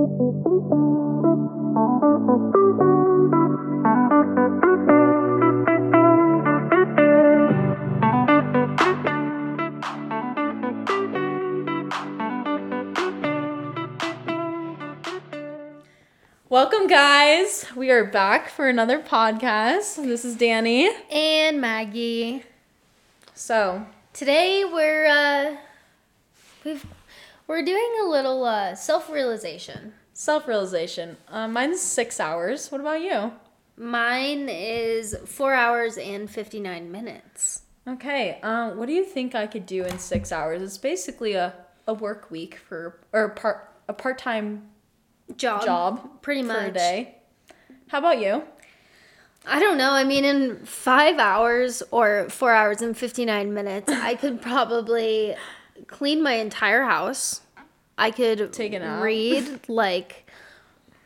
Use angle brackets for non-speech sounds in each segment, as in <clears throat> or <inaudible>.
Welcome, guys. We are back for another podcast. This is Danny. and Maggie. So, Today we're uh we've we're doing a little uh self-realization. self realization. Uh, mine's six hours. What about you? Mine is 4 hours and 59 minutes. Okay. Uh, what do you think I could do in six hours? It's basically a, a work week for or part a part time Job. job pretty for a much. day. How about you? I don't know. I mean in 5 hours or 4 hours and 59 minutes, I could probably clean my entire house. I could Take a nap. read like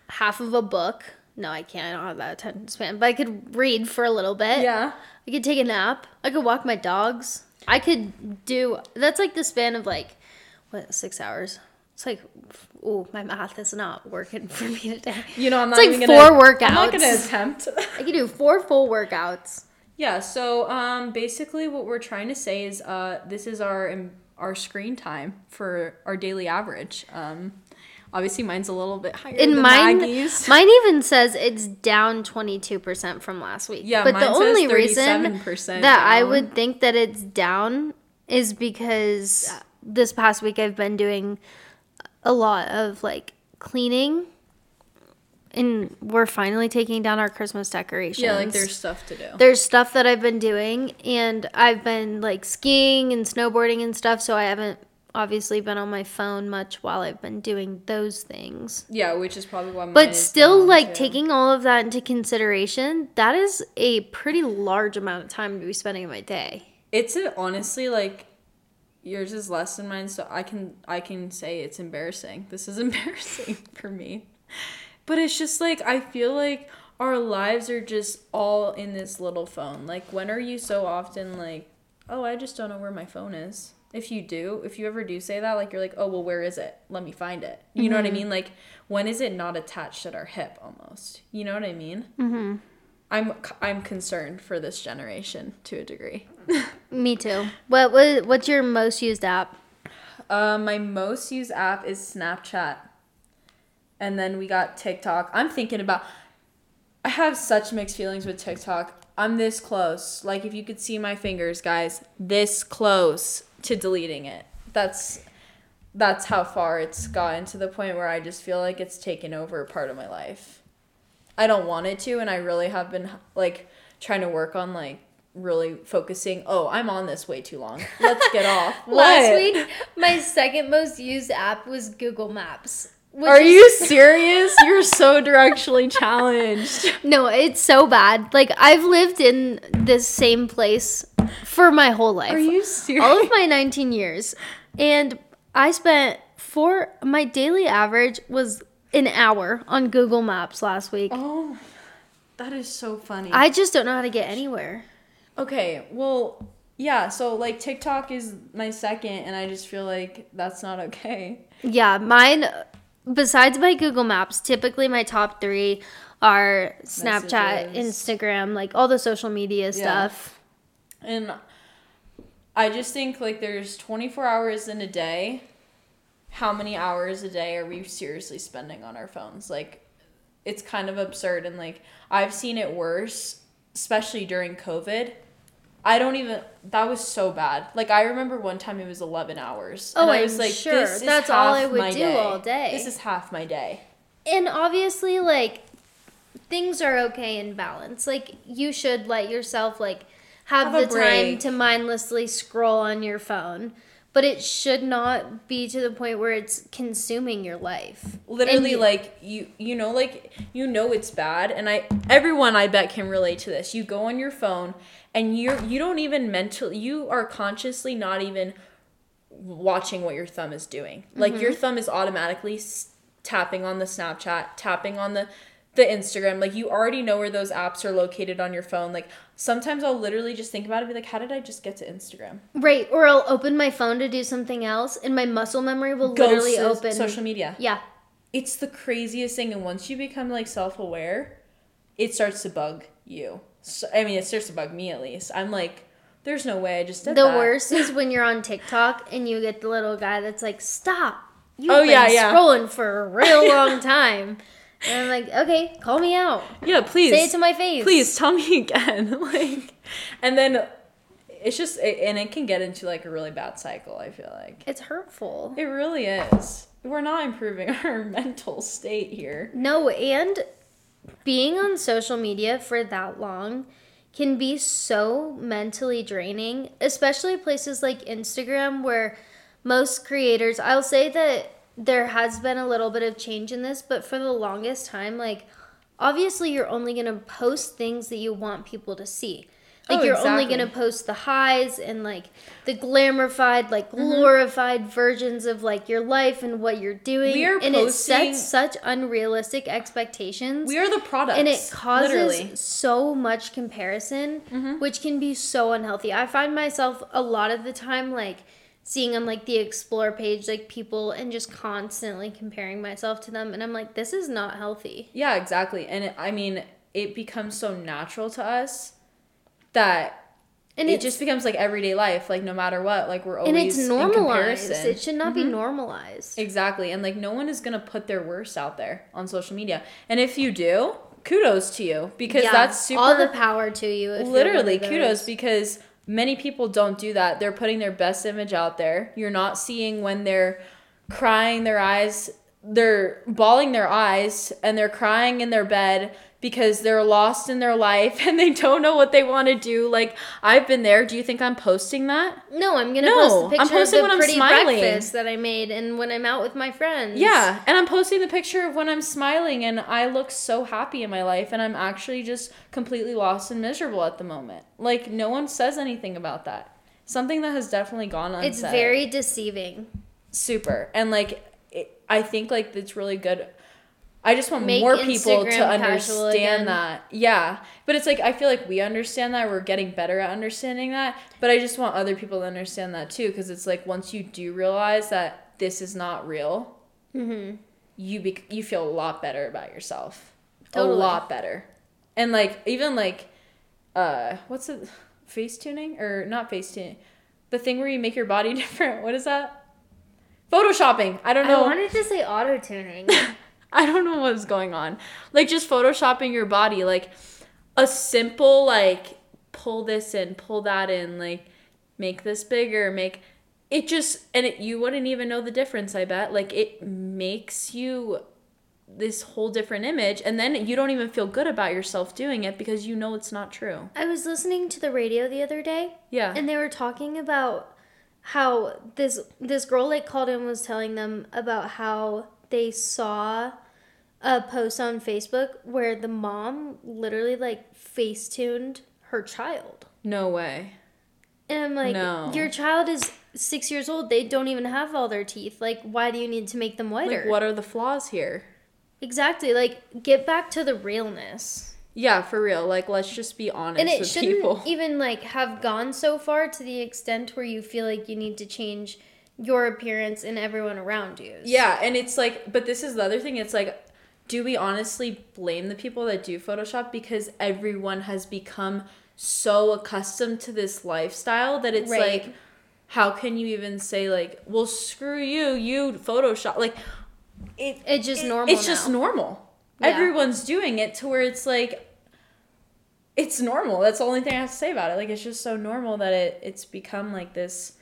half of a book. No, I can't. I don't have that attention span. But I could read for a little bit. Yeah. I could take a nap. I could walk my dogs. I could do that's like the span of like what six hours. It's like oh my math is not working <laughs> for me today. You know, I'm It's not like even four gonna, I'm not gonna attempt. <laughs> <laughs> I could do four full workouts. Yeah, so um, basically, what we're trying to say is uh, this is our um, our screen time for our daily average. Um, obviously, mine's a little bit higher In than mine, Maggie's. mine even says it's down twenty two percent from last week. Yeah, but mine the says only reason 37% that I would think that it's down is because this past week I've been doing a lot of like cleaning, and we're finally taking down our Christmas decorations. yeah, like there's stuff to do. there's stuff that I've been doing, and I've been like skiing and snowboarding and stuff, so I haven't obviously been on my phone much while I've been doing those things. yeah, which is probably why. But still, like too. taking all of that into consideration, that is a pretty large amount of time to be spending in my day. It's a, honestly like yours is less than mine, so I can I can say it's embarrassing. This is <laughs> embarrassing for me, but it's just like I feel like our lives are just all in this little phone. Like when are you so often like, oh, I just don't know where my phone is. If you do, if you ever do say that, like you're like, oh well, where is it? Let me find it. You know what I mean? Like when is it not attached at our hip almost? You know what I mean? Mm-hmm. I'm I'm concerned for this generation to a degree. <laughs> Me too. What, what what's your most used app? Uh, my most used app is Snapchat. And then we got TikTok. I'm thinking about I have such mixed feelings with TikTok. I'm this close. Like if you could see my fingers, guys, this close to deleting it. That's that's how far it's gotten to the point where I just feel like it's taken over part of my life. I don't want it to and I really have been like trying to work on like really focusing, oh, I'm on this way too long. Let's get <laughs> off. Last week, my second most used app was Google Maps. Which Are is- you <laughs> serious? You're so directionally challenged. No, it's so bad. Like I've lived in this same place for my whole life. Are you serious? All of my 19 years. And I spent for my daily average was an hour on Google Maps last week. oh, that is so funny. I just don't know how to get anywhere. okay, well, yeah. So like TikTok is my second, and I just feel like that's not okay. Yeah, mine besides my Google Maps, typically my top 3 are Snapchat, Messages. Instagram, like all the social media stuff. And I just think like there's 24 hours in a day. How many hours a day are we seriously spending on our phones? Like, it's kind of absurd. And like, I've seen it worse, especially during COVID. I don't even. That was so bad. Like I remember one time it was eleven hours. Oh, I I'm was like, sure. That's all I would do all day. This is half my day. And obviously, like, things are okay in balance. Like, you should let yourself, like, have, Have the time to mindlessly scroll on your phone. But it should not be to the point where it's consuming your life. literally And- like you you know like you know it's bad. And i everyone i bet can relate to this. You go on your phone and you're you don't even mentally you are consciously not even watching what your thumb is doing. Like your mm-hmm. thumb is automatically s- tapping on the snapchat tapping on the the instagram like you already know where those apps are located on your phone like sometimes i'll literally just think about it and be like how did i just get to instagram Right. Or I'll open my phone to do something else, and my muscle memory will Go literally to open. social media Yeah. it's the craziest thing. And once you become like self aware, it starts to bug you. So, I mean, it starts to bug me at least. I'm like, there's no way I just did The that. worst is <laughs> when you're on TikTok and you get the little guy that's like, "Stop! You've Oh, been yeah, yeah. scrolling for a real <laughs> long time." And I'm like, "Okay, call me out. Yeah, please. Say it to my face. please tell me <laughs> again <laughs> like and then it's just it, and it can get into like a really bad cycle i feel like It's hurtful." it really is we're not improving <laughs> our mental state here No, and being on social media for that long can be so mentally draining, especially places like Instagram where most creators, I'll say that there has been a little bit of change in this, but for the longest time, like obviously you're only going to post things that you want people to see. Like Oh, you're only going to post the highs and like the glamorified, like Mm-hmm. glorified versions of like your life and what you're doing. We are and it posting- sets such unrealistic expectations. we are the products and it causes literally Mm-hmm. so much comparison, which can be so unhealthy. I find myself a lot of the time like seeing on like the explore page like people and just constantly comparing myself to them and I'm like this is not healthy. yeah exactly and it, i mean it becomes so natural to us that And it just becomes like everyday life like no matter what like we're and always it's in normalized. It should not Mm-hmm. be normalized. Exactly. And like no one is going to put their worst out there on social media. And if you do, kudos to you because Yeah, that's super all the power to you. if you're one literally kudos because many people don't do that. They're putting their best image out there. You're not seeing when they're crying their eyes, they're bawling their eyes and they're crying in their bed because they're lost in their life <laughs> and they don't know what they want to do. Like I've been there. Do you think I'm posting that? No, I'm gonna No, post a I'm posting of when the I'm pretty smiling. breakfast that I made and when I'm out with my friends. Yeah, and I'm posting the picture of when I'm smiling and I look so happy in my life and I'm actually just completely lost and miserable at the moment. Like no one says anything about that. Something that has definitely gone unsaid. It's very deceiving. super. And like it, I think like it's really good. I just want Make more people Instagram to understand that. Yeah. But it's like I feel like we understand that. We're getting better at understanding that. But I just want other people to understand that too cuz it's like once you do realize that this is not real, Mm-hmm. you bec you feel a lot better about yourself. Totally. A lot better. And like even like uh what's it face tuning or not face tuning? The thing where you make your body <laughs> different. What is that? Photoshopping. I don't know. I wanted to say auto tuning. <laughs> <laughs> I don't know what's going on. Like just photoshopping your body, like a simple like pull this in, pull that in, like make this bigger, make it just and it, you wouldn't even know the difference, I bet. Like it makes you this whole different image and then you don't even feel good about yourself doing it because you know it's not true. I was listening to the radio the other day Yeah. and they were talking about how this this girl like called in was telling them about how they saw a post on Facebook where the mom literally like face tuned her child. no way. And I'm like, No. your child is six years old. They don't even have all their teeth. Like, why do you need to make them whiter? Like what are the flaws here? Exactly. Like, get back to the realness. Yeah, for real. Like let's just be honest and it shouldn't people. <laughs> even like have gone so far to the extent where you feel like you need to change your appearance and everyone around you. Yeah, and it's like, but this is the other thing. It's like, do we honestly blame the people that do Photoshop because everyone has become so accustomed to this lifestyle that it's Right. like, how can you even say like, well, screw you, you Photoshop like, it It's just it- normal It's just normal. Yeah. Everyone's doing it to where it's like. It's normal. That's the only thing I have to say about it. Like it's just so normal that it it's become like this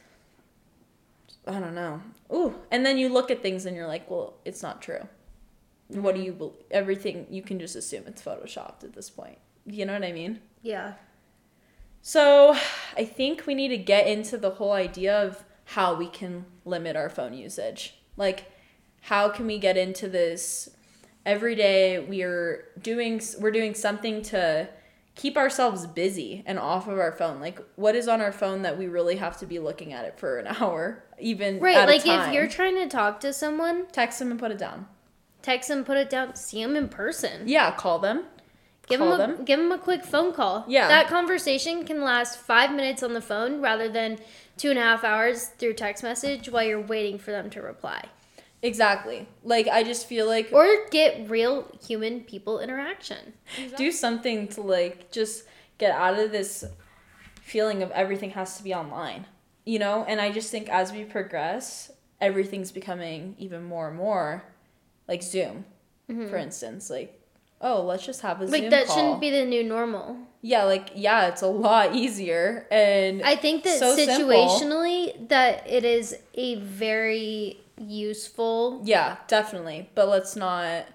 I don't know. Ooh, and then you look at things and you're like, well, it's not true. What do you believe? Everything you can just assume it's photoshopped at this point. You know what I mean? Yeah. So, I think we need to get into the whole idea of how we can limit our phone usage. Like, how can we get into this every day? We are doing we're doing something to keep ourselves busy and off of our phone. Like, what is on our phone that we really have to be looking at it for an <laughs> hour, even Right. Like, if you're trying to talk to someone, text them and put it down. Text them, put it down, see them in person. Yeah, call them. Give Call them, a, them. give them a quick phone call. Yeah. That conversation can last five minutes on the phone rather than two and a half hours through text message while you're waiting for them to reply. Exactly. Like I just feel like or get real human people interaction. do something to like just get out of this feeling of everything has to be online. You know? And I just think as we progress, everything's becoming even more and more like Zoom, mm-hmm. for instance. Like, oh, let's just have a Zoom. Like Zoom that call. shouldn't be the new normal. Yeah, like yeah, it's a lot easier and I think that so simple. situationally that it is a very useful. Yeah, definitely. But let's not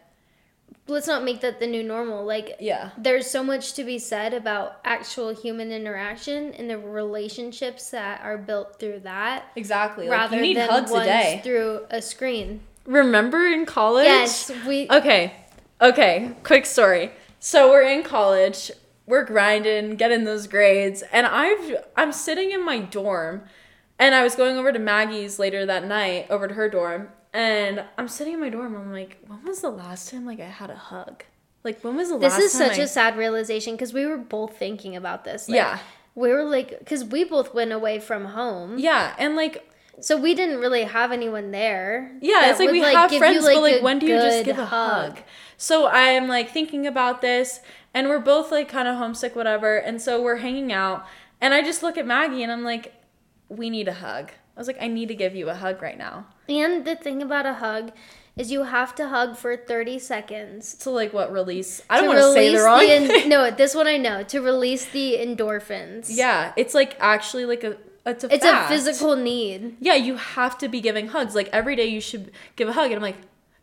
Let's not make that the new normal. Like yeah. there's so much to be said about actual human interaction and the relationships that are built through that Exactly. Like, rather you need than hugs a ones day. through a screen. Remember in college? Yes, we Okay. Okay. Quick story. So we're in college. We're grinding, getting those grades, and I've I'm sitting in my dorm, and I was going over to Maggie's later that night, over to her dorm, and I'm sitting in my dorm. I'm like, when was the last time like I had a hug? Like when was the This last This is such I- a sad realization because we were both thinking about this. Like, Yeah. We were like, because we both went away from home. yeah, and like So we didn't really have anyone there. Yeah, it's like we have give friends, but like when do you just give a hug? So I'm like thinking about this, and we're both like kind of homesick, whatever. And so we're hanging out, and I just look at Maggie, and I'm like, we need a hug. I was like, I need to give you a hug right now. And the thing about a hug is you have to hug for 30 seconds. To like what release? I don't want to say the wrong en- thing. <laughs> no, this one I know. To release the endorphins. Yeah, it's like actually like a it's a It's fact. a physical need. Yeah, you have to be giving hugs. Like every day you should give a hug. And I'm like,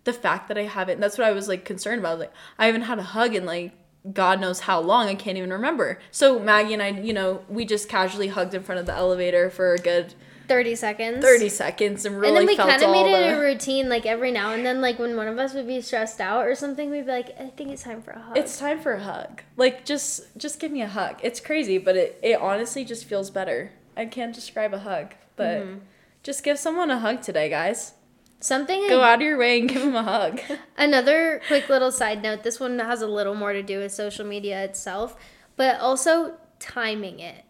the fact that I haven't, that's what I was like concerned about. I like, I haven't had a hug in like God knows how long. I can't even remember. So Maggie and I, you know, we just casually hugged in front of the elevator for a good 30 seconds. 30 seconds and really and then we kind of made it the, a routine, like every now and then, like when one of us would be stressed out or something, we'd be like, I think it's time for a hug. It's time for a hug. Like just just give me a hug. It's crazy, but it, it honestly just feels better. I can't describe a hug, but Mm-hmm. just give someone a hug today, guys. Something Go out of your way and give them a hug. <laughs> Another quick little side note this one has a little more to do with social media itself, but also timing it.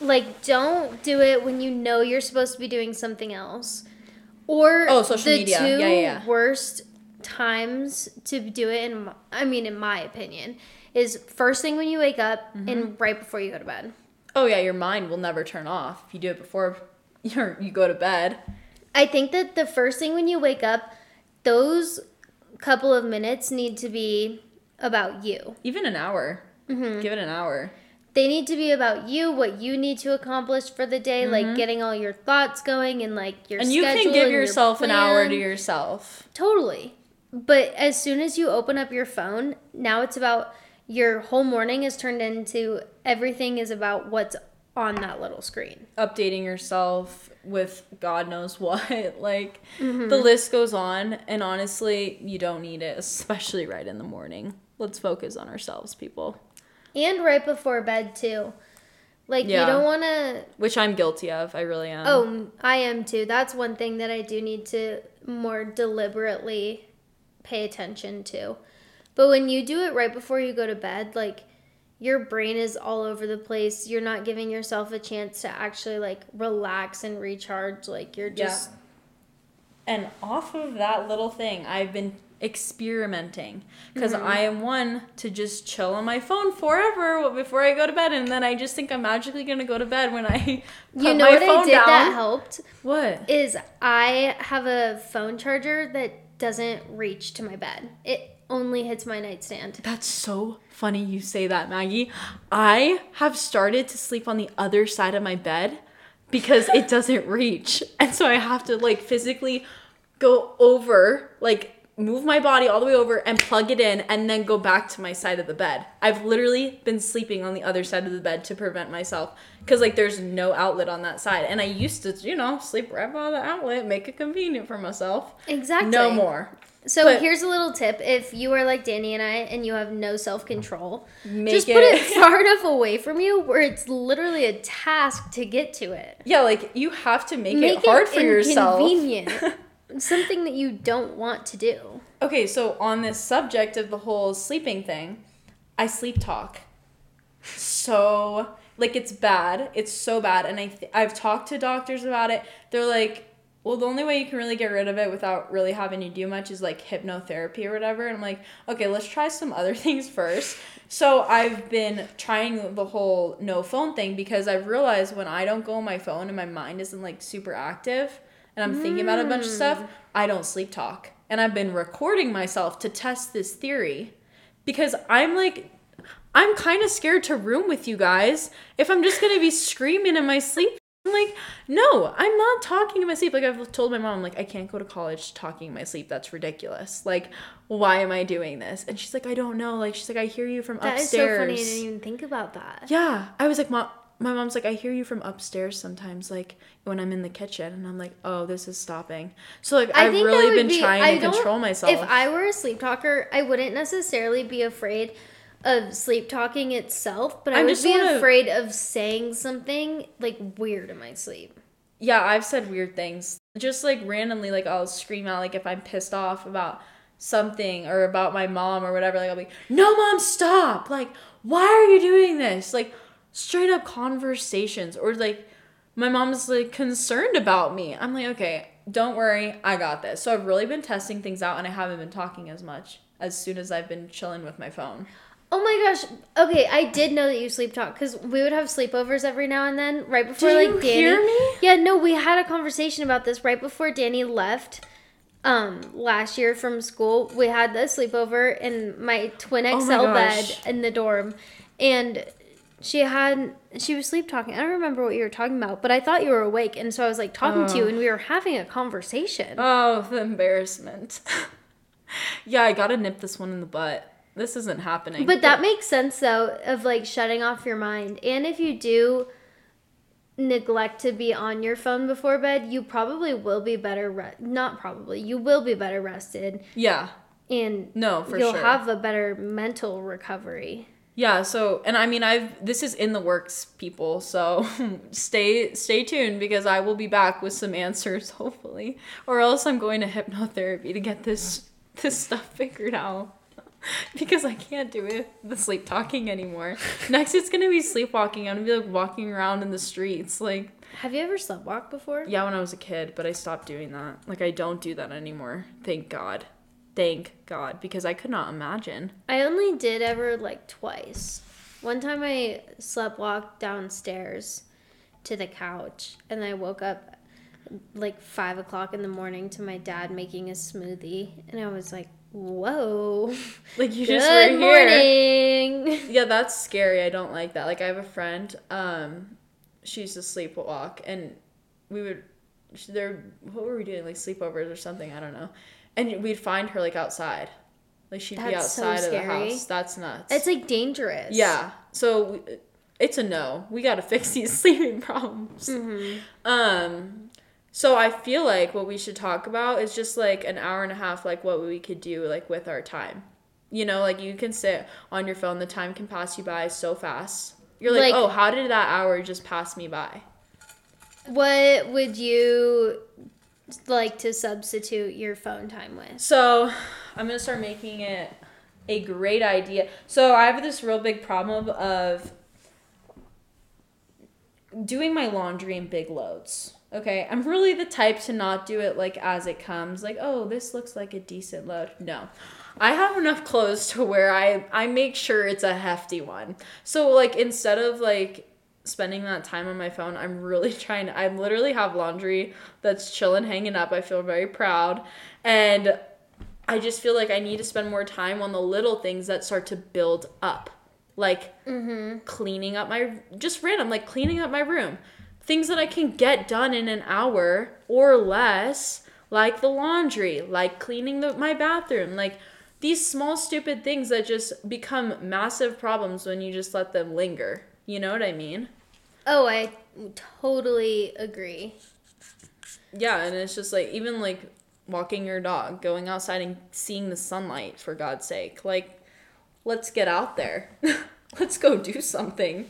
Like, don't do it when you know you're supposed to be doing something else. Or Oh, social the media. two Yeah, yeah, yeah. worst times to do it, in I mean, in my opinion, is first thing when you wake up Mm-hmm. and right before you go to bed. Oh yeah, your mind will never turn off if you do it before <laughs> you're, you go to bed. I think that the first thing when you wake up, those couple of minutes need to be about you. Even an hour. Mm-hmm. Give it an hour. they need to be about you, what you need to accomplish for the day, like getting all your thoughts going and like your Mm-hmm. And you can give and your yourself an hour to yourself. Totally. But as soon as you open up your phone, now it's about your whole morning is turned into everything is about what's on that little screen. Updating yourself with God knows <laughs> what. like Mm-hmm. the list goes on and honestly, you don't need it, especially right in the morning. Let's focus on ourselves, people. And right before bed too. Like Yeah. you don't want to Which I'm guilty of. I really am. Oh, I am too. That's one thing that I do need to more deliberately pay attention to. But when you do it right before you go to bed, like your brain is all over the place. You're not giving yourself a chance to actually like relax and recharge. Like you're Yeah. just And off of that little thing, I've been experimenting because Mm-hmm. I am one to just chill on my phone forever before I go to bed, and then I just think I'm magically gonna go to bed when I put <laughs> You know my what I did down. that helped What? is I have a phone charger that doesn't reach to my bed. It only hits my nightstand. That's so funny you say that, Maggie. I have started to sleep on the other side of my bed because it doesn't reach. And so I have to like physically go over, like move my body all the way over and plug it in and then go back to my side of the bed. I've literally been sleeping on the other side of the bed to prevent myself cuz like there's no outlet on that side. And I used to, you know, sleep right by the outlet, make it convenient for myself. Exactly. No more. So But- here's a little tip: if you are like Danny and I, and you have no self control, Make just put it it- far enough away from you where it's literally a task to get to it. Yeah, like you have to make, Make it hard for yourself. inconvenient. <laughs> Something that you don't want to do. Okay, so on this subject of the whole sleeping thing, I sleep talk. So, like, it's bad. It's so bad. And I th- I've talked to doctors about it. They're like, well, the only way you can really get rid of it without really having to do much is like hypnotherapy or whatever. And I'm like, okay, let's try some other <laughs> things first. So I've been trying the whole no phone thing because I've realized when I don't go on my phone and my mind isn't like super active and I'm thinking about a bunch of stuff, hmm. I don't sleep talk. And I've been recording myself to test this theory because I'm like, I'm kind of scared to room with you guys if I'm just gonna be screaming in my sleep. I'm like, no, I'm not talking in my sleep. Like I've told my mom, like I can't go to college talking in my sleep. That's ridiculous. Like, why am I doing this? And she's like, I don't know. Like she's like, I hear you from That upstairs. That is so funny. I didn't even think about that. Yeah, I was like, mom. My mom's like, I hear you from upstairs sometimes, like when I'm in the kitchen, and I'm like, oh, this is stopping. So like, I I've really been be- trying I to control myself. If I were a sleep talker, I wouldn't necessarily be afraid of sleep talking itself, but I I'm would just be wanna- afraid of saying something like weird in my sleep. yeah, I've said weird things. Just like randomly, like I'll scream out, like if I'm pissed off about something or about my mom or whatever. Like I'll be, no, mom, stop! Like, why are you doing this? Like, straight up conversations or like, my mom's like concerned about me. I'm like, okay, don't worry, I got this. So I've really been testing things out, and I haven't been talking as much as soon as I've been chilling with my phone. Oh my gosh. Okay, I did know that you sleep talk because we would have sleepovers every now and then, right before Do like you Danny. hear me? Yeah, no, we had a conversation about this right before Danny left. Um, last year from school, we had the sleepover in my twin Oh XL my bed gosh. in the dorm, and she had she was sleep talking. I don't remember what you were talking about, but I thought you were awake, and so I was like talking to you, Oh. and we were having a conversation. Oh, the embarrassment. <laughs> yeah, I gotta nip this one in the butt. This isn't happening. But that makes sense though of like shutting off your mind. And if you do neglect to be on your phone before bed, you probably will be better re- not probably. You will be better rested yeah, and no, for you'll sure. have a better mental recovery. Yeah, so and I mean I've this is in the works, people. So <laughs> stay stay tuned because I will be back with some answers <laughs> hopefully, or else I'm going to hypnotherapy to get this <laughs> this stuff figured out. Because I can't do it the sleep talking anymore. Next, it's gonna be sleepwalking. I'm gonna be like walking around in the streets, like Have you ever sleptwalked before? Yeah, when I was a kid, but I stopped doing that. Like I don't do that anymore. Thank God. Thank God because I could not imagine. I only did ever like twice. One time I slept walked downstairs to the couch and I woke up like five o'clock in the morning to my dad making a smoothie and I was like, Whoa. <laughs> Like you Good just were here. morning. Yeah, that's scary. I don't like that. Like I have a friend, um, she used to sleepwalk and we would there what were we doing? Like sleepovers or something, I don't know. And we'd find her like outside. Like she'd be That's so outside of the house. That's nuts. It's like dangerous. Yeah. So we, it's a no. We got to <laughs> fix these sleeping problems. Um so I feel like what we should talk about is just like an hour and a half like what we could do like with our time. You know, like you can sit on your phone, the time can pass you by so fast. You're like, Like- "Oh, how did that hour just pass me by?" What would you like to substitute your phone time with? So I'm gonna start making it a great idea. So I have this real big problem of doing my laundry in big loads. Okay, I'm really the type to not do it like as it comes. Like, oh, this looks like a decent load. No. I have enough clothes to where I I make sure it's a hefty one. So like instead of like spending that time on my phone, I'm really <laughs> trying to I literally have laundry that's chilling hanging up. I feel very proud. And I just feel like I need to spend more time on the little things that start to build up. Like mm-hmm. cleaning up my just random, like cleaning up my room. Things that I can get done in an hour or less, like the laundry, like cleaning the, my bathroom, like these small stupid things that just become massive problems when you just let them linger. You know what I mean? Oh, I totally agree. Yeah, and it's just like even like walking your dog, going outside and seeing the sunlight for God's sake. Like let's get out there. <laughs> let's go do something.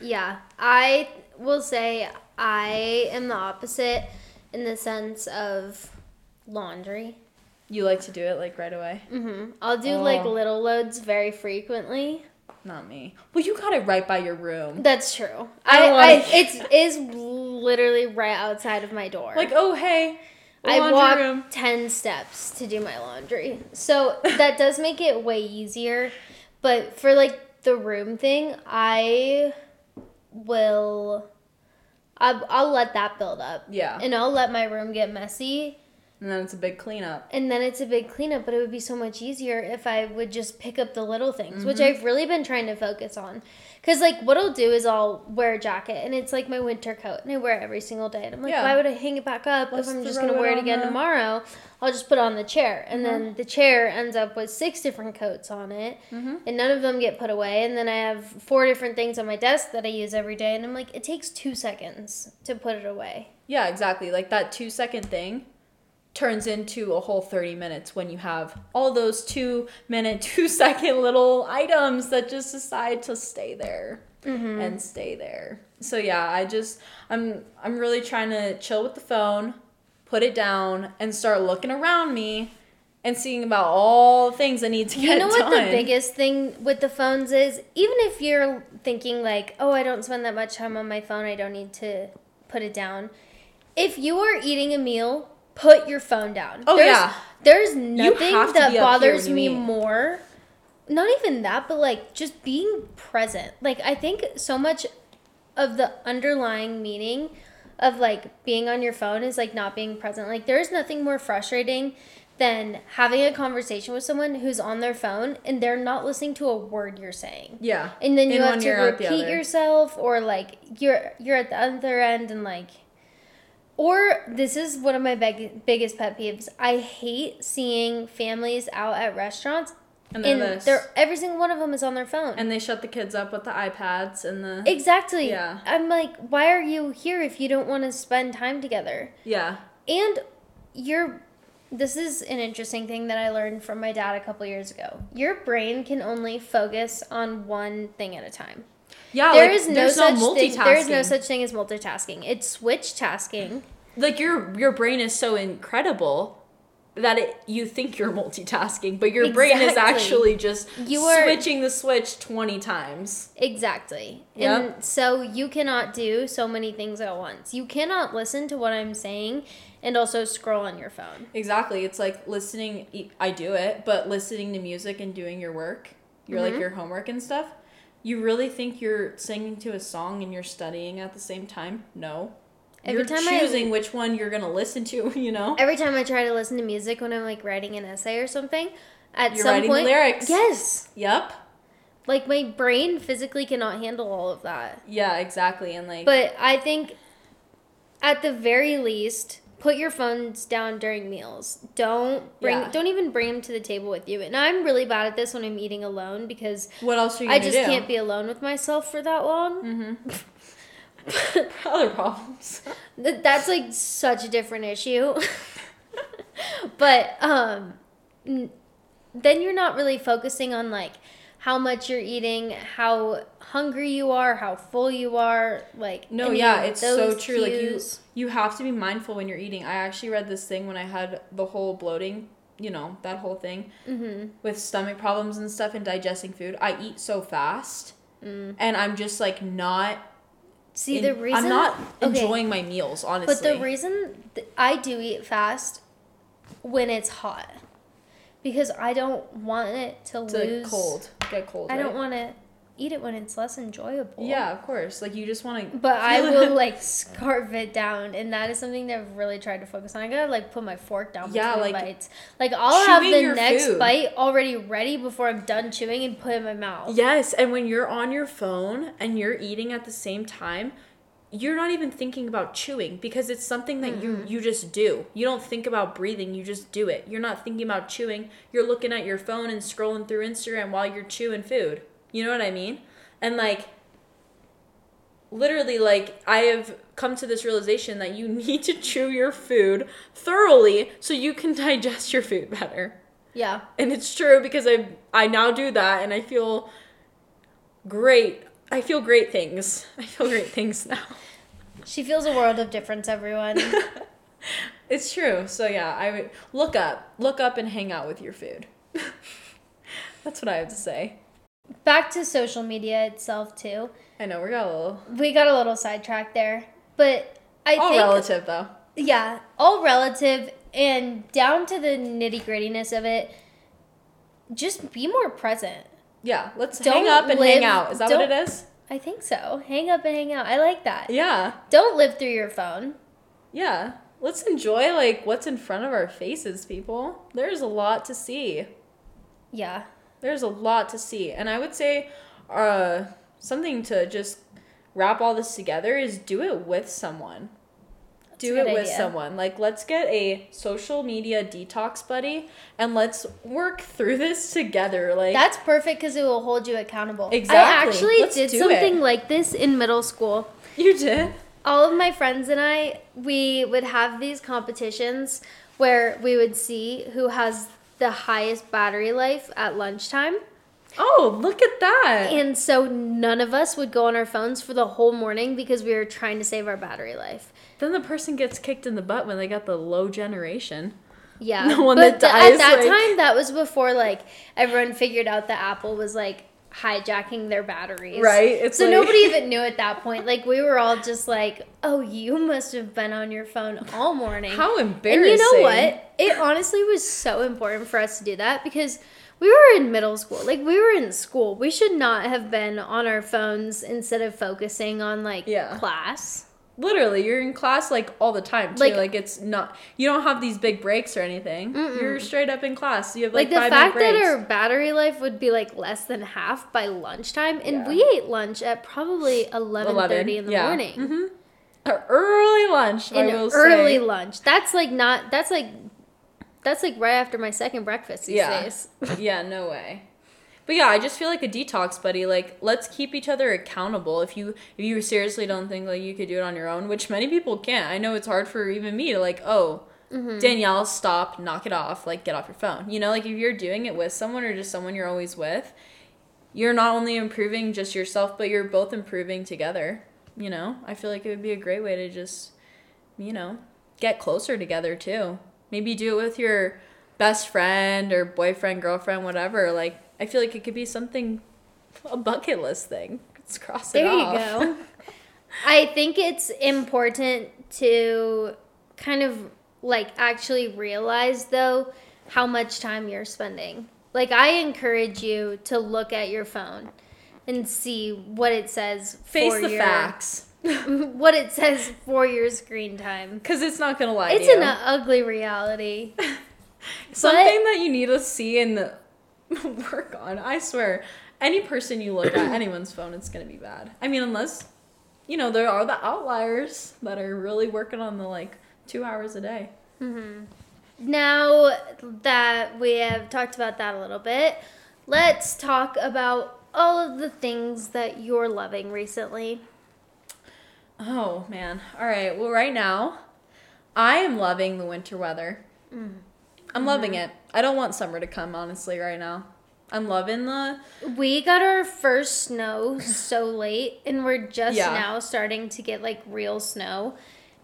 Yeah, I will say I am the opposite in the sense of laundry. You like to do it like right away? hmm I'll do like Oh. little loads very frequently. Not me. Well, you got it right by your room. That's true. I I, I, <laughs> it's literally right outside of my door. Like, oh hey, I walk room. 10 steps to do my laundry. So <laughs> that does make it way easier. But for like the room thing, I will. I'll, I'll let that build up. Yeah. And I'll let my room get messy. And then it's a big cleanup. And then it's a big cleanup, but it would be so much easier if I would just pick up the little things, which Mm-hmm. I've really been trying to focus on. Because, like, what I'll do is I'll wear a jacket, and it's like my winter coat, and I wear it every single day. And I'm like, Yeah. why would I hang it back up Let's if I'm just going to wear it again the- tomorrow? I'll just put it on the chair. And then Mm-hmm. the chair ends up with six different coats on it, Mm-hmm. and none of them get put away. And then I have four different things on my desk that I use every day, and I'm like, it takes two seconds to put it away. Yeah, exactly. Like that two second thing turns into a whole 30 minutes when you have all those two minute, <laughs> two second little items that just decide to stay there mm-hmm. and stay there. So yeah, I just I'm I'm really trying to chill with the phone, put it down, and start looking around me and seeing about all the things I need to get You know what done. the biggest thing with the phones is? Even if you're thinking like, "Oh, I don't spend that much time on my phone. I don't need to put it down." If you are eating a meal, put your phone down. Oh, there's, yeah. There's nothing that be up here bothers me more. Not even that, but like just being present. Like I think so much of the underlying meaning of like being on your phone is like not being present. Like there's nothing more frustrating than having a conversation with someone who's on their phone and they're not listening to a word you're saying. yeah. And then you have to ear, out the repeat yourself or like you're you're at the other end and like or this is one of my big, biggest pet peeves. I hate seeing families out at restaurants And and, this. they're every single one of them is on their phone. and they shut the kids up with the iPads and the Exactly. Yeah. I'm like, why are you here if you don't want to spend time together? yeah. And you're this is an interesting thing that I learned from my dad a couple years ago. Your brain can only focus on one thing at a time. Yeah, There like, is no such no thing. There is no such thing as multitasking. It's switch tasking. like your your brain is so incredible that it you think you're multitasking, but your brain is actually just You are- switching the switch 20 times. Exactly. Yep. And so you cannot do so many things at once. You cannot listen to what I'm saying and also scroll on your phone. Exactly. It's like listening I do it, but listening to music and doing your work, your Mm-hmm. like your homework and stuff. You really think you're singing to a song and you're studying at the same time? No. Every you're time I- choosing which one you're going to listen to, <laughs> you know? Every time I try to listen to music when I'm like writing an essay or something, at You're some writing point lyrics. Yes. Yep. Like my brain physically cannot handle all of that. Yeah, exactly. And like But I think at the very least, put your phones down during meals. Don't bring Yeah. don't even bring them to the table with you. And I'm really bad at this when I'm eating alone because what else are you I just do? can't be alone with myself for that long. Mm-hmm. <laughs> Other problems. That's like such a different issue. <laughs> but um n- then you're not really focusing on like how much you're eating, how hungry you are, how full you are, like No, yeah, it's so true. Like you, you have to be mindful when you're eating. I actually read this thing when I had the whole bloating, you know, that whole thing Mhm. with stomach problems and stuff and digesting food. I eat so fast, and I'm just like not. Mm. See in- the reason I'm not okay, enjoying my meals, honestly. But the reason th- I do eat fast when it's hot because I don't want it to, to lose cold, get cold. I don't want to eat it when it's less enjoyable. Yeah, of course. Like you just want to. But I will like scarf it down, and that is something that I've really tried to focus on. I gotta like put my fork down Yeah, between like, bites. Like I'll have the next food. bite already ready before I'm done chewing and put it in my mouth. Yes, and when you're on your phone and you're eating at the same time, you're not even thinking about chewing because it's something that you mm-hmm. you just do. You don't think about breathing, you just do it. You're not thinking about chewing. You're looking at your phone and scrolling through Instagram while you're chewing food. You know what I mean? And like literally like I have come to this realization that you <laughs> need to chew your food thoroughly so you can <laughs> digest your food better Yeah. and it's true because I I now do that and I feel great. I feel great things. <laughs> I feel great things now. She feels a world of difference, everyone. <laughs> It's true. So yeah, I would look up, look up and hang out with your food. <laughs> That's what I have to say. Back to social media itself too. I know we got a little. We got a little sidetracked there, but I All think relative though. yeah, all relative and down to the nitty grittiness of it. Just be more present. Yeah, let's Don't hang up and hang out. Is that what it is? I think so. Hang up and hang out. I like that. Yeah. Don't live through your phone. Yeah. Let's enjoy like what's in front of our faces, people. There's a lot to see. Yeah. There's a lot to see. And I would say uh something to just wrap all this together is do it with someone. Do it with idea. someone. Like let's get a social media detox buddy and let's work through this together. Like That's perfect because it will hold you accountable. Exactly. I actually Let's did something it. like this in middle school. you did. All of my friends and I, we would have these competitions where we would see who has the highest battery life at lunchtime. Oh, look at that. And so none of us would go on our phones for the whole morning because we were trying to save our battery life. then the person gets kicked in the butt when they got the low generation. Yeah. <laughs> The one but that th- at that like- time, that was before like everyone figured out that Apple was like hijacking their batteries. Right? It's so like- nobody <laughs> even knew at that point. Like we were all just like, "Oh, you must have been on your phone all morning." How embarrassing! and you know what? It honestly was so important for us to do that because we were in middle school. Like we were in school. We should not have been on our phones instead of focusing on like Yeah. class. Literally, you're in class like all the time too. Like- Like, it's not you don't have these big breaks or anything. You're straight up in class. You have Like, like, the five fact that our battery life would be like less than half by lunchtime, and Yeah. we ate lunch at probably eleven thirty in the yeah. morning. Mhm. An early lunch. I An will early say. lunch. That's like not. That's like. That's like right after my second breakfast these Yeah. days. <laughs> yeah, no way. But yeah, I just feel like a detox buddy. Like, let's keep each other accountable. If you if you seriously don't think like you could do it on your own, which many people can't. I know it's hard for even me to like, oh, Mm-hmm. Danielle, stop, knock it off, like get off your phone. You know, like if you're doing it with someone or just someone you're always with, you're not only improving just yourself, but you're both improving together. You know, I feel like it would be a great way to just, you know, get closer together too. Maybe do it with your best friend or boyfriend, girlfriend, whatever. Like, I feel like it could be something, a bucket list thing. Let's cross it off. There you go. <laughs> I think it's important to kind of like actually realize though how much time you're spending. Like I encourage you to look at your phone and see what it says Face for the your facts. <laughs> what it says for your screen time. Because it's not going to lie It's to you. an ugly reality. <laughs> Something that you need to see and <laughs> work on. I swear, any person you look at, <clears throat> anyone's phone, it's gonna be bad. I mean, unless you know there are the outliers that are really working on the like two hours a day. Mm-hmm. Now that we have talked about that a little bit, let's talk about all of the things that you're loving recently. Oh man! All right. Well, right now, I am loving the winter weather. I'm loving it. I don't want summer to come. Honestly, right now, I'm loving the We got our first snow so late, and we're just Yeah. now starting to get like real snow.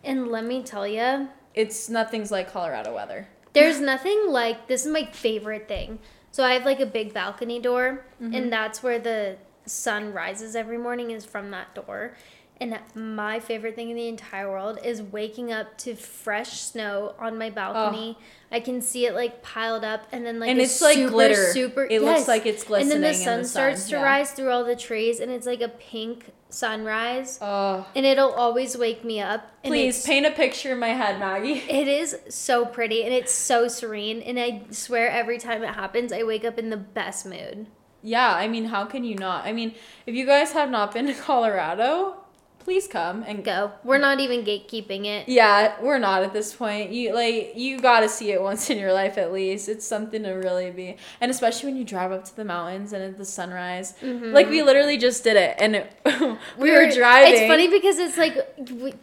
And let me tell you, it's nothing's like Colorado weather. there's nothing like this is my favorite thing. So I have like a big balcony door, Mm-hmm. and that's where the sun rises every morning is from that door. And my favorite thing in the entire world is waking up to fresh snow on my balcony. I can see it like piled up, and then like And it's like super, glitter. Super, It looks like it's And then the glistening sun the sun, starts to yeah. rise through all the trees, and it's like a pink sunrise, Oh, and it'll always wake me up. Please paint a picture in my head, Maggie. <laughs> it is so pretty and it's so serene, and I swear every time it happens, I wake up in the best mood. Yeah, I mean, how can you not? I mean, if you guys have not been to <laughs> Colorado, please come and Go. We're not even gatekeeping it. Yeah, we're not at this point. You like you got to see it once in your life at least. It's something to really be, and especially when you drive up to the mountains and at the sunrise. Mm-hmm. Like we literally just did it, and it, <laughs> we were We're- driving. It's funny because it's like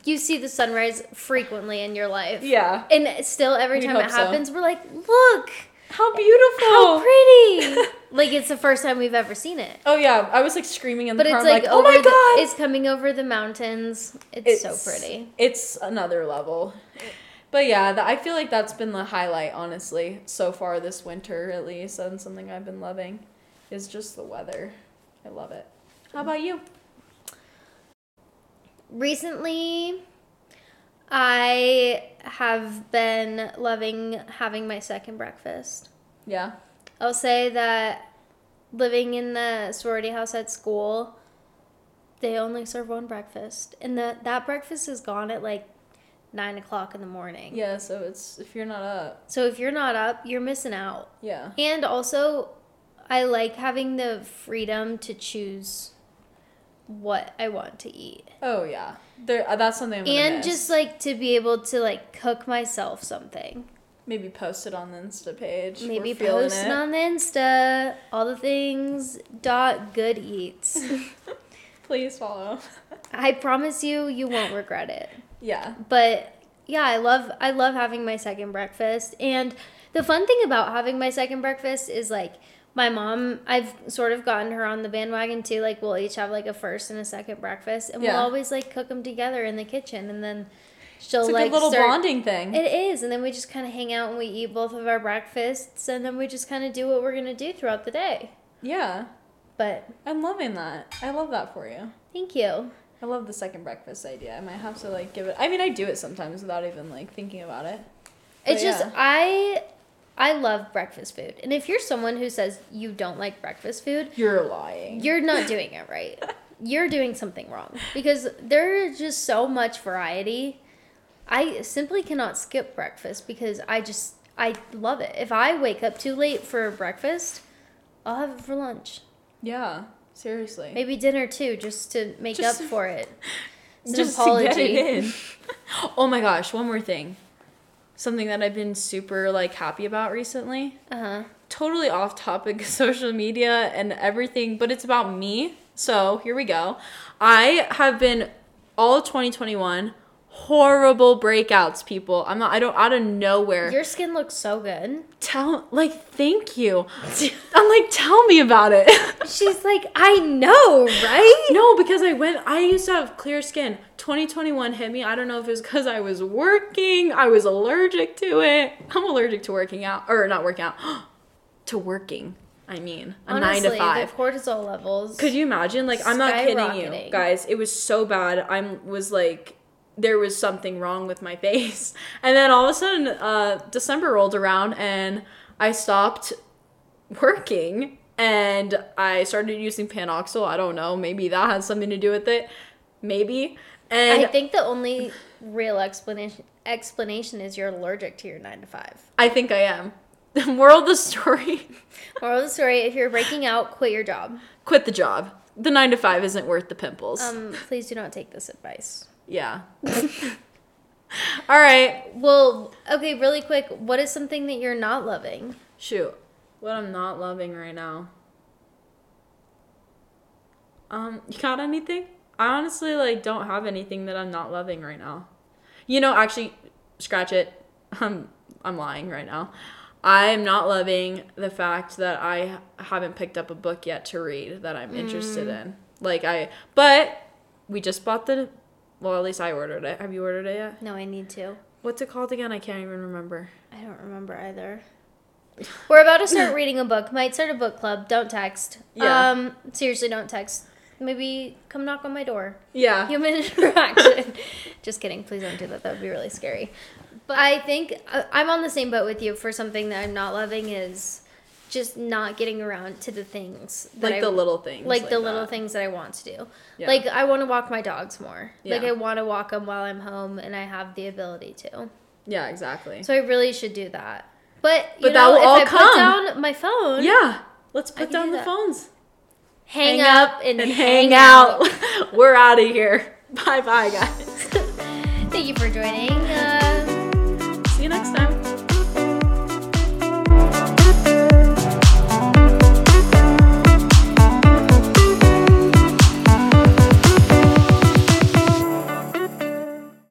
you see the sunrise frequently in your life. Yeah, And still, every time it hope so. happens, we're like, look, how beautiful! how pretty. like, it's the first time we've ever seen it. Oh yeah, I was like screaming in the But car. it's like, like, oh my the, god, it's coming over the mountains. It's, so pretty. It's another level. But yeah, th- I feel like that's been the highlight, honestly, so far this winter at least, and something I've been loving is just the weather. I love it. How about you? Recently, I have been loving having my second breakfast. Yeah. I'll say that living in the sorority house at school, they only serve one breakfast, and the, that breakfast is gone at like nine o'clock in the morning. Yeah, so it's if you're not up. So if you're not up, you're missing out. Yeah. And also, I like having the freedom to choose what I want to eat. Oh yeah. There uh, that's something I'm And just like to be able to like cook myself something. maybe post it on the Insta page. Maybe post it it. on the Insta. All the things dot good eats. <laughs> Please follow. <laughs> I promise you, you won't regret it. yeah. But yeah, I love I love having my second breakfast. And the fun thing about having my second breakfast is like my mom, I've sort of gotten her on the bandwagon too. Like we'll each have like a first and a second breakfast, and Yeah. we'll always like cook them together in the kitchen, and then she'll It's a like good little start- bonding thing. It is, and then we just kind of hang out and we eat both of our breakfasts, and then we just kind of do what we're gonna do throughout the day. yeah. But I'm loving that. I love that for you. thank you. I love the second breakfast idea. I might have to like give it. I mean, I do it sometimes without even like thinking about it. It's But just yeah. I I love breakfast food. And if you're someone who says you don't like breakfast food, You're lying. you're not doing it right. <laughs> You're doing something wrong because there is just so much variety. I simply cannot skip breakfast because I just I love it. If I wake up too late for breakfast, I'll have it for lunch. yeah. Seriously. Maybe dinner too, just to make Just- up for it. <laughs> It's an Just to get it in. <laughs> oh my gosh! One more thing. Something that I've been super like happy about recently. Uh huh. totally off topic <laughs> social media and everything, but it's about me. So here we go. I have been all of 2021 horrible breakouts, people. I'm not. I don't. Out of nowhere. Your skin looks so good. tell like thank you. <laughs> I'm like tell me about it. <laughs> She's like, I know, right? no, because I went. I used to have clear skin. 2021 hit me. I don't know if it was because I was working. I was allergic to it. I'm allergic to working out or not working out. <gasps> to working. I mean, a Honestly, nine to five. the cortisol levels. Could you imagine? Like, I'm not kidding you, guys. It was so bad. I was like, there was something wrong with my <laughs> face. And then all of a sudden, uh, December rolled around and I stopped working and I started using Panoxyl. I don't know. Maybe that has something to do with it. Maybe. And I think the only real explanation explanation is you're allergic to your nine to five. I think I am. The <laughs> moral of the story <laughs> Moral of the story: If you're breaking out, quit your job. quit the job. The nine to five isn't worth the pimples. Um, please do not take this advice. Yeah. <laughs> All right. Well, okay, really quick. What is something that you're not loving? Shoot. What I'm not loving right now. Um, you got anything? I honestly like don't have anything that I'm not loving right now. You know, actually scratch it. <laughs> I'm I'm lying right now. I am not loving the fact that I haven't picked up a book yet to read that I'm interested in. Like I but we just bought the well, at least I ordered it. Have you ordered it yet? No, I need to. What's it called again? I can't even remember. I don't remember either. We're about to start reading a book. Might start a book club. Don't text. Yeah. Um, seriously, don't text. Maybe come knock on my door. Yeah. Human <laughs> interaction. Just kidding. Please don't do that. That would be really scary. But I think I- I'm on the same boat with you for something that I'm not loving is just not getting around to the things that like I, the little things. like, the little things that I want to do. Yeah. Like I want to walk my dogs more. Like I want to walk them while I'm home and I have the ability to. Yeah, exactly. So I really should do that. But you But that will if all I come. put down my phone, Yeah. Let's put down do the that. phones. hang, up and, hang out. <laughs> We're out of here. <laughs> Bye bye, guys. <laughs> Thank you for joining.